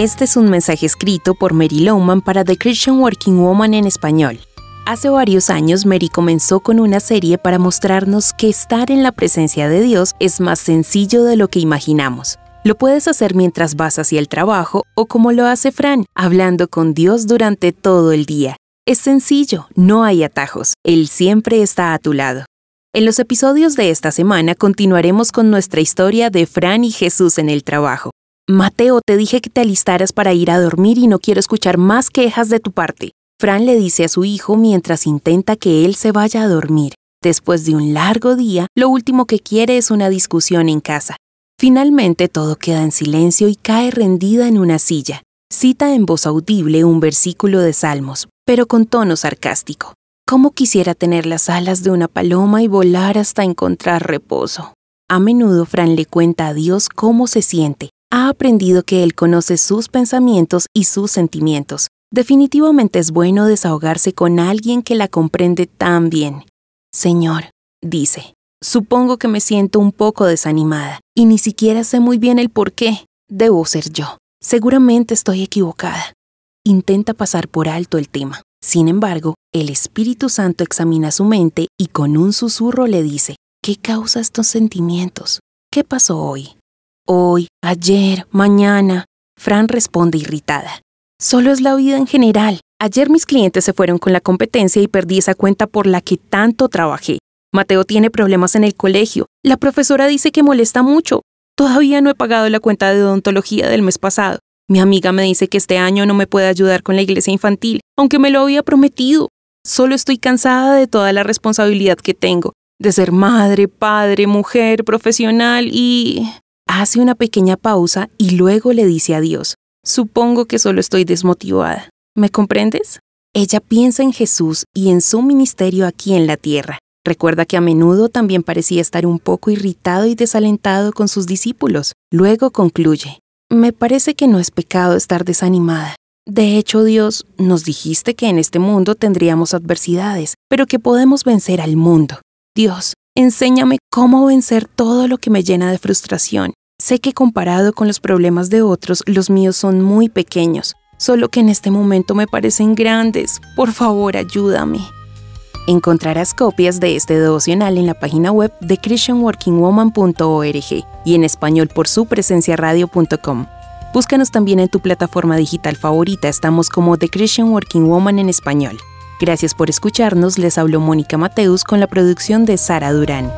Este es un mensaje escrito por Mary Lowman para The Christian Working Woman en español. Hace varios años Mary comenzó con una serie para mostrarnos que estar en la presencia de Dios es más sencillo de lo que imaginamos. Lo puedes hacer mientras vas hacia el trabajo o como lo hace Fran, hablando con Dios durante todo el día. Es sencillo, no hay atajos, Él siempre está a tu lado. En los episodios de esta semana continuaremos con nuestra historia de Fran y Jesús en el trabajo. Mateo, te dije que te alistaras para ir a dormir y no quiero escuchar más quejas de tu parte. Fran le dice a su hijo mientras intenta que él se vaya a dormir. Después de un largo día, lo último que quiere es una discusión en casa. Finalmente todo queda en silencio y cae rendida en una silla. Cita en voz audible un versículo de Salmos, pero con tono sarcástico. ¿Cómo quisiera tener las alas de una paloma y volar hasta encontrar reposo? A menudo Fran le cuenta a Dios cómo se siente, ha aprendido que Él conoce sus pensamientos y sus sentimientos. Definitivamente es bueno desahogarse con alguien que la comprende tan bien. Señor, dice, supongo que me siento un poco desanimada y ni siquiera sé muy bien el por qué. Debo ser yo. Seguramente estoy equivocada. Intenta pasar por alto el tema. Sin embargo, el Espíritu Santo examina su mente y con un susurro le dice, ¿qué causa estos sentimientos? ¿Qué pasó hoy? Hoy, ayer, mañana. Fran responde irritada. Solo es la vida en general. Ayer mis clientes se fueron con la competencia y perdí esa cuenta por la que tanto trabajé. Mateo tiene problemas en el colegio. La profesora dice que molesta mucho. Todavía no he pagado la cuenta de odontología del mes pasado. Mi amiga me dice que este año no me puede ayudar con la iglesia infantil, aunque me lo había prometido. Solo estoy cansada de toda la responsabilidad que tengo, de ser madre, padre, mujer, profesional y hace una pequeña pausa y luego le dice a Dios, supongo que solo estoy desmotivada. ¿Me comprendes? Ella piensa en Jesús y en su ministerio aquí en la tierra. Recuerda que a menudo también parecía estar un poco irritado y desalentado con sus discípulos. Luego concluye, me parece que no es pecado estar desanimada. De hecho, Dios, nos dijiste que en este mundo tendríamos adversidades, pero que podemos vencer al mundo. Dios, enséñame cómo vencer todo lo que me llena de frustración Sé que comparado con los problemas de otros, los míos son muy pequeños, solo que en este momento me parecen grandes. Por favor, ayúdame. Encontrarás copias de este devocional en la página web de christianworkingwoman.org y en español por su presencia radio.com. Búscanos también en tu plataforma digital favorita, estamos como The Christian Working Woman en español. Gracias por escucharnos, les habló Mónica Mateus con la producción de Sara Durán.